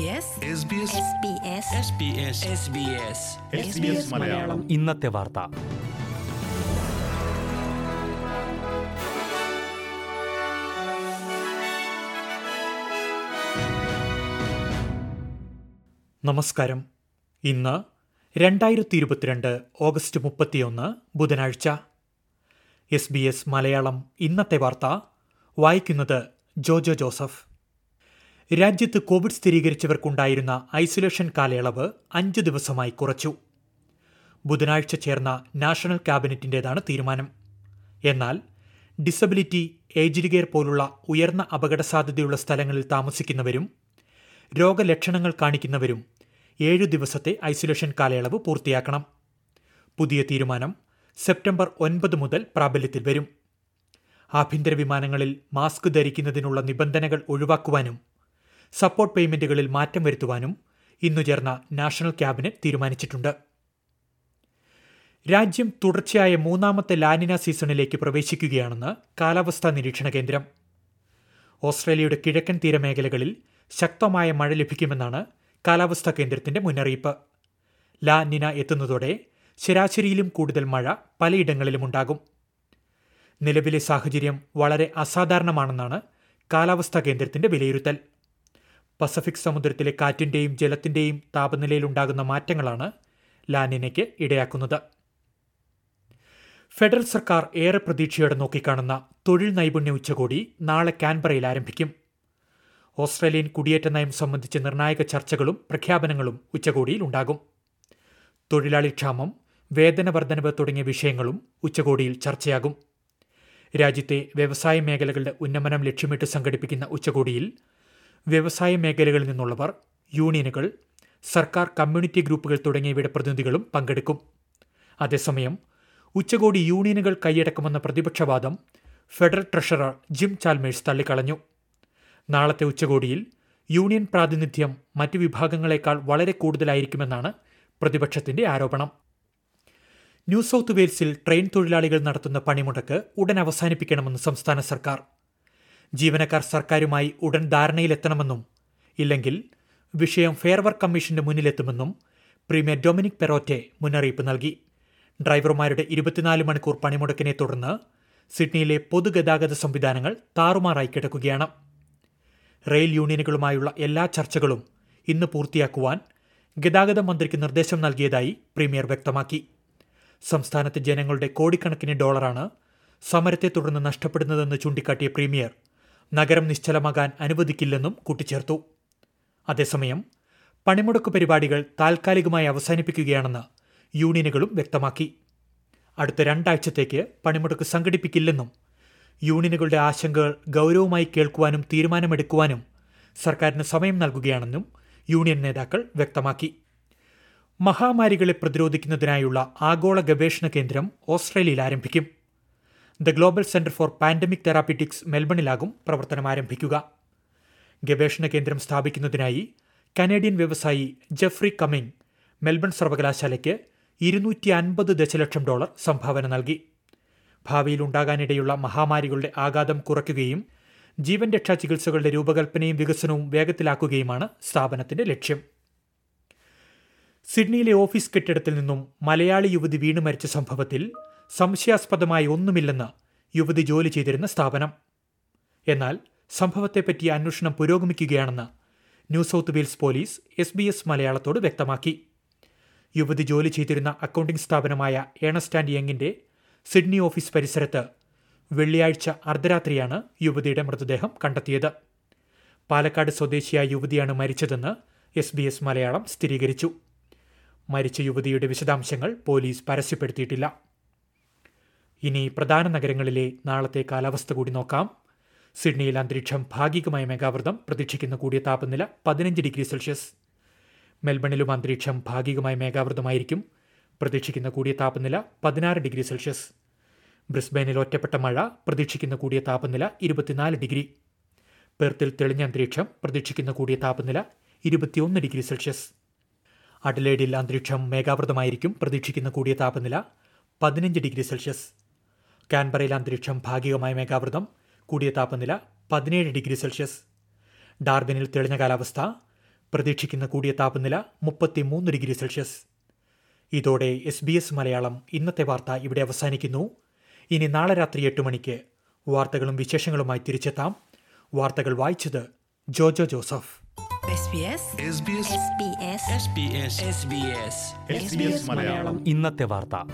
SBS SBS SBS Malayalam. ഇന്നത്തെ വാർത്ത. നമസ്കാരം. ഇന്ന് രണ്ടായിരത്തി ഇരുപത്തിരണ്ട് ഓഗസ്റ്റ് മുപ്പത്തിയൊന്ന് ബുധനാഴ്ച. എസ് ബി എസ് മലയാളം ഇന്നത്തെ വാർത്ത. വായിക്കുന്നത് ജോജോ ജോസഫ്. രാജ്യത്ത് കോവിഡ് സ്ഥിരീകരിച്ചവർക്കുണ്ടായിരുന്ന ഐസൊലേഷൻ കാലയളവ് അഞ്ച് ദിവസമായി കുറച്ചു. ബുധനാഴ്ച ചേർന്ന നാഷണൽ ക്യാബിനറ്റിന്റേതാണ് തീരുമാനം. എന്നാൽ ഡിസബിലിറ്റി ഏജ്ഡ് കെയർ പോലുള്ള ഉയർന്ന അപകട സാധ്യതയുള്ള സ്ഥലങ്ങളിൽ താമസിക്കുന്നവരും രോഗലക്ഷണങ്ങൾ കാണിക്കുന്നവരും ഏഴു ദിവസത്തെ ഐസൊലേഷൻ കാലയളവ് പൂർത്തിയാക്കണം. പുതിയ തീരുമാനം സെപ്റ്റംബർ ഒൻപത് മുതൽ പ്രാബല്യത്തിൽ വരും. ആഭ്യന്തര വിമാനങ്ങളിൽ മാസ്ക് ധരിക്കുന്നതിനുള്ള നിബന്ധനകൾ ഒഴിവാക്കുവാനും സപ്പോർട്ട് പേയ്മെന്റുകളിൽ മാറ്റം വരുത്തുവാനും ഇന്നു ചേർന്ന നാഷണൽ ക്യാബിനറ്റ് തീരുമാനിച്ചിട്ടുണ്ട്. രാജ്യം തുടർച്ചയായ മൂന്നാമത്തെ ലാനിന സീസണിലേക്ക് പ്രവേശിക്കുകയാണെന്ന് കാലാവസ്ഥാ നിരീക്ഷണ കേന്ദ്രം. ഓസ്ട്രേലിയയുടെ കിഴക്കൻ തീരമേഖലകളിൽ ശക്തമായ മഴ ലഭിക്കുമെന്നാണ് കാലാവസ്ഥാ കേന്ദ്രത്തിന്റെ മുന്നറിയിപ്പ്. ലാനിന എത്തുന്നതോടെ ശരാശരിയിലും കൂടുതൽ മഴ പലയിടങ്ങളിലും ഉണ്ടാകും. നിലവിലെ സാഹചര്യം വളരെ അസാധാരണമാണെന്നാണ് കാലാവസ്ഥാ കേന്ദ്രത്തിന്റെ വിലയിരുത്തൽ. പസഫിക് സമുദ്രത്തിലെ കാറ്റിന്റെയും ജലത്തിന്റെയും താപനിലയിൽ ഉണ്ടാകുന്ന മാറ്റങ്ങളാണ് ലാനിനയ്ക്ക് ഇടയാക്കുന്നത്. ഫെഡറൽ സർക്കാർ ഏറെ പ്രതീക്ഷയോടെ നോക്കിക്കാണുന്ന തൊഴിൽ നൈപുണ്യ ഉച്ചകോടി നാളെ കാൻബറയിൽ ആരംഭിക്കും. ഓസ്ട്രേലിയൻ കുടിയേറ്റ നയം സംബന്ധിച്ച നിർണായക ചർച്ചകളും പ്രഖ്യാപനങ്ങളും ഉച്ചകോടിയിൽ ഉണ്ടാകും. തൊഴിലാളി ക്ഷാമം വേതന വർധനവ് തുടങ്ങിയ വിഷയങ്ങളും ഉച്ചകോടിയിൽ ചർച്ചയാകും. രാജ്യത്തെ വ്യവസായ മേഖലകളുടെ ഉന്നമനം ലക്ഷ്യമിട്ട് സംഘടിപ്പിക്കുന്ന ഉച്ചകോടിയിൽ വ്യവസായ മേഖലകളിൽ നിന്നുള്ളവർ യൂണിയനുകൾ സർക്കാർ കമ്മ്യൂണിറ്റി ഗ്രൂപ്പുകൾ തുടങ്ങിയവയുടെ പ്രതിനിധികളും പങ്കെടുക്കും. അതേസമയം ഉച്ചകോടി യൂണിയനുകൾ കൈയടക്കുമെന്ന പ്രതിപക്ഷവാദം ഫെഡറൽ ട്രഷറർ ജിം ചാൽമേഴ്സ് തള്ളിക്കളഞ്ഞു. നാളത്തെ ഉച്ചകോടിയിൽ യൂണിയൻ പ്രാതിനിധ്യം മറ്റ് വിഭാഗങ്ങളെക്കാൾ വളരെ കൂടുതലായിരിക്കുമെന്നാണ് പ്രതിപക്ഷത്തിന്റെ ആരോപണം. ന്യൂ സൗത്ത് വെയിൽസിൽ ട്രെയിൻ തൊഴിലാളികൾ നടത്തുന്ന പണിമുടക്ക് ഉടൻ അവസാനിപ്പിക്കണമെന്ന് സംസ്ഥാന സർക്കാർ. ജീവനക്കാർ സർക്കാരുമായി ഉടൻ ധാരണയിലെത്തണമെന്നും ഇല്ലെങ്കിൽ വിഷയം ഫെയർ വർക്ക് കമ്മീഷന്റെ മുന്നിലെത്തുമെന്നും പ്രീമിയർ ഡൊമിനിക് പെറോറ്റെ മുന്നറിയിപ്പ് നൽകി. ഡ്രൈവർമാരുടെ ഇരുപത്തിനാല് മണിക്കൂർ പണിമുടക്കിനെ തുടർന്ന് സിഡ്നിയിലെ പൊതുഗതാഗത സംവിധാനങ്ങൾ താറുമാറായി കിടക്കുകയാണ്. റെയിൽ യൂണിയനുകളുമായുള്ള എല്ലാ ചർച്ചകളും ഇന്ന് പൂർത്തിയാക്കുവാൻ ഗതാഗത മന്ത്രിക്ക് നിർദ്ദേശം നൽകിയതായി പ്രീമിയർ വ്യക്തമാക്കി. സംസ്ഥാനത്തെ ജനങ്ങളുടെ കോടിക്കണക്കിന് ഡോളറാണ് സമരത്തെ തുടർന്ന് നഷ്ടപ്പെടുന്നതെന്ന് ചൂണ്ടിക്കാട്ടിയ പ്രീമിയർ നഗരം നിശ്ചലമാകാൻ അനുവദിക്കില്ലെന്നും കൂട്ടിച്ചേർത്തു. അതേസമയം പണിമുടക്ക് പരിപാടികൾ താൽക്കാലികമായി അവസാനിപ്പിക്കുകയാണെന്ന് യൂണിയനുകളും വ്യക്തമാക്കി. അടുത്ത രണ്ടാഴ്ചത്തേക്ക് പണിമുടക്ക് സംഘടിപ്പിക്കില്ലെന്നും യൂണിയനുകളുടെ ആശങ്കകൾ ഗൗരവമായി കേൾക്കുവാനും തീരുമാനമെടുക്കുവാനും സർക്കാരിന് സമയം നൽകുകയാണെന്നും യൂണിയൻ നേതാക്കൾ വ്യക്തമാക്കി. മഹാമാരികളെ പ്രതിരോധിക്കുന്നതിനായുള്ള ആഗോള ഗവേഷണ കേന്ദ്രം ഓസ്ട്രേലിയയിൽ ആരംഭിക്കും. The global centre for pandemic therapeutics മെൽബണിലാകും പ്രവർത്തനം ആരംഭിക്കുക. ഗവേഷണ കേന്ദ്രം സ്ഥാപിക്കുന്നതിനായി കനേഡിയൻ വ്യവസായി ജെഫ്രി കമ്മിങ് മെൽബൺ സർവകലാശാലയ്ക്ക് ഇരുന്നൂറ്റി അൻപത് ദശലക്ഷം ഡോളർ സംഭാവന നൽകി. ഭാവിയിൽ ഉണ്ടാകാനിടയുള്ള മഹാമാരികളുടെ ആഘാതം കുറയ്ക്കുകയും ജീവൻ രക്ഷാ ചികിത്സകളുടെ രൂപകൽപ്പനയും വികസനവും വേഗത്തിലാക്കുകയുമാണ് സ്ഥാപനത്തിന്റെ ലക്ഷ്യം. സിഡ്നിയിലെ ഓഫീസ് കെട്ടിടത്തിൽ നിന്നും മലയാളി യുവതി വീണു മരിച്ച സംഭവത്തിൽ സംശയാസ്പദമായി ഒന്നുമില്ലെന്ന് യുവതി ജോലി ചെയ്തിരുന്ന സ്ഥാപനം. എന്നാൽ സംഭവത്തെപ്പറ്റി അന്വേഷണം പുരോഗമിക്കുകയാണെന്ന് New South Wales police S B S മലയാളത്തോട് വ്യക്തമാക്കി. യുവതി ജോലി ചെയ്തിരുന്ന അക്കൗണ്ടിംഗ് സ്ഥാപനമായ ഏണസ്റ്റ് ആൻഡ് യങ്ങിന്റെ സിഡ്നി ഓഫീസ് പരിസരത്ത് വെള്ളിയാഴ്ച അർദ്ധരാത്രിയാണ് യുവതിയുടെ മൃതദേഹം കണ്ടെത്തിയത്. പാലക്കാട് സ്വദേശിയായ യുവതിയാണ് മരിച്ചതെന്ന് എസ് ബി എസ് മലയാളം സ്ഥിരീകരിച്ചു. മരിച്ച യുവതിയുടെ വിശദാംശങ്ങൾ പോലീസ് പരസ്യപ്പെടുത്തിയിട്ടില്ല. ഇനി പ്രധാന നഗരങ്ങളിലെ നാളത്തെ കാലാവസ്ഥ കൂടി നോക്കാം. സിഡ്നിയിൽ അന്തരീക്ഷം ഭാഗികമായ മേഘാവൃതം പ്രതീക്ഷിക്കുന്ന കൂടിയ താപനില പതിനഞ്ച് ഡിഗ്രി സെൽഷ്യസ്. മെൽബണിലും അന്തരീക്ഷം ഭാഗികമായ മേഘാവൃതമായിരിക്കും പ്രതീക്ഷിക്കുന്ന കൂടിയ താപനില പതിനാറ് ഡിഗ്രി സെൽഷ്യസ്. ബ്രിസ്ബെയിനിൽ ഒറ്റപ്പെട്ട മഴ പ്രതീക്ഷിക്കുന്ന കൂടിയ താപനില ഇരുപത്തിനാല് ഡിഗ്രി. പെർത്തിൽ തെളിഞ്ഞ അന്തരീക്ഷം പ്രതീക്ഷിക്കുന്ന കൂടിയ താപനില ഇരുപത്തിയൊന്ന് ഡിഗ്രി സെൽഷ്യസ്. അഡലേഡിൽ അന്തരീക്ഷം മേഘാവൃതമായിരിക്കും പ്രതീക്ഷിക്കുന്ന കൂടിയ താപനില പതിനഞ്ച് ഡിഗ്രി സെൽഷ്യസ്. കാൻബറയിൽ അന്തരീക്ഷം ഭാഗികമായ മേഘാവൃതം കൂടിയ താപനില പതിനേഴ് ഡിഗ്രി സെൽഷ്യസ്. ഡാർബിനിൽ തെളിഞ്ഞ കാലാവസ്ഥ പ്രതീക്ഷിക്കുന്ന കൂടിയ താപനില മുപ്പത്തിമൂന്ന് ഡിഗ്രി സെൽഷ്യസ്. ഇതോടെ എസ് ബി എസ് മലയാളം ഇന്നത്തെ വാർത്ത ഇവിടെ അവസാനിക്കുന്നു. ഇനി നാളെ രാത്രി എട്ട് മണിക്ക് വാർത്തകളും വിശേഷങ്ങളുമായി തിരിച്ചെത്താം. വാർത്തകൾ വായിച്ചത് Jojo Joseph. SBS SBS SBS SBS SBS SBS Malayalam. ഇന്നത്തെ വാർത്ത.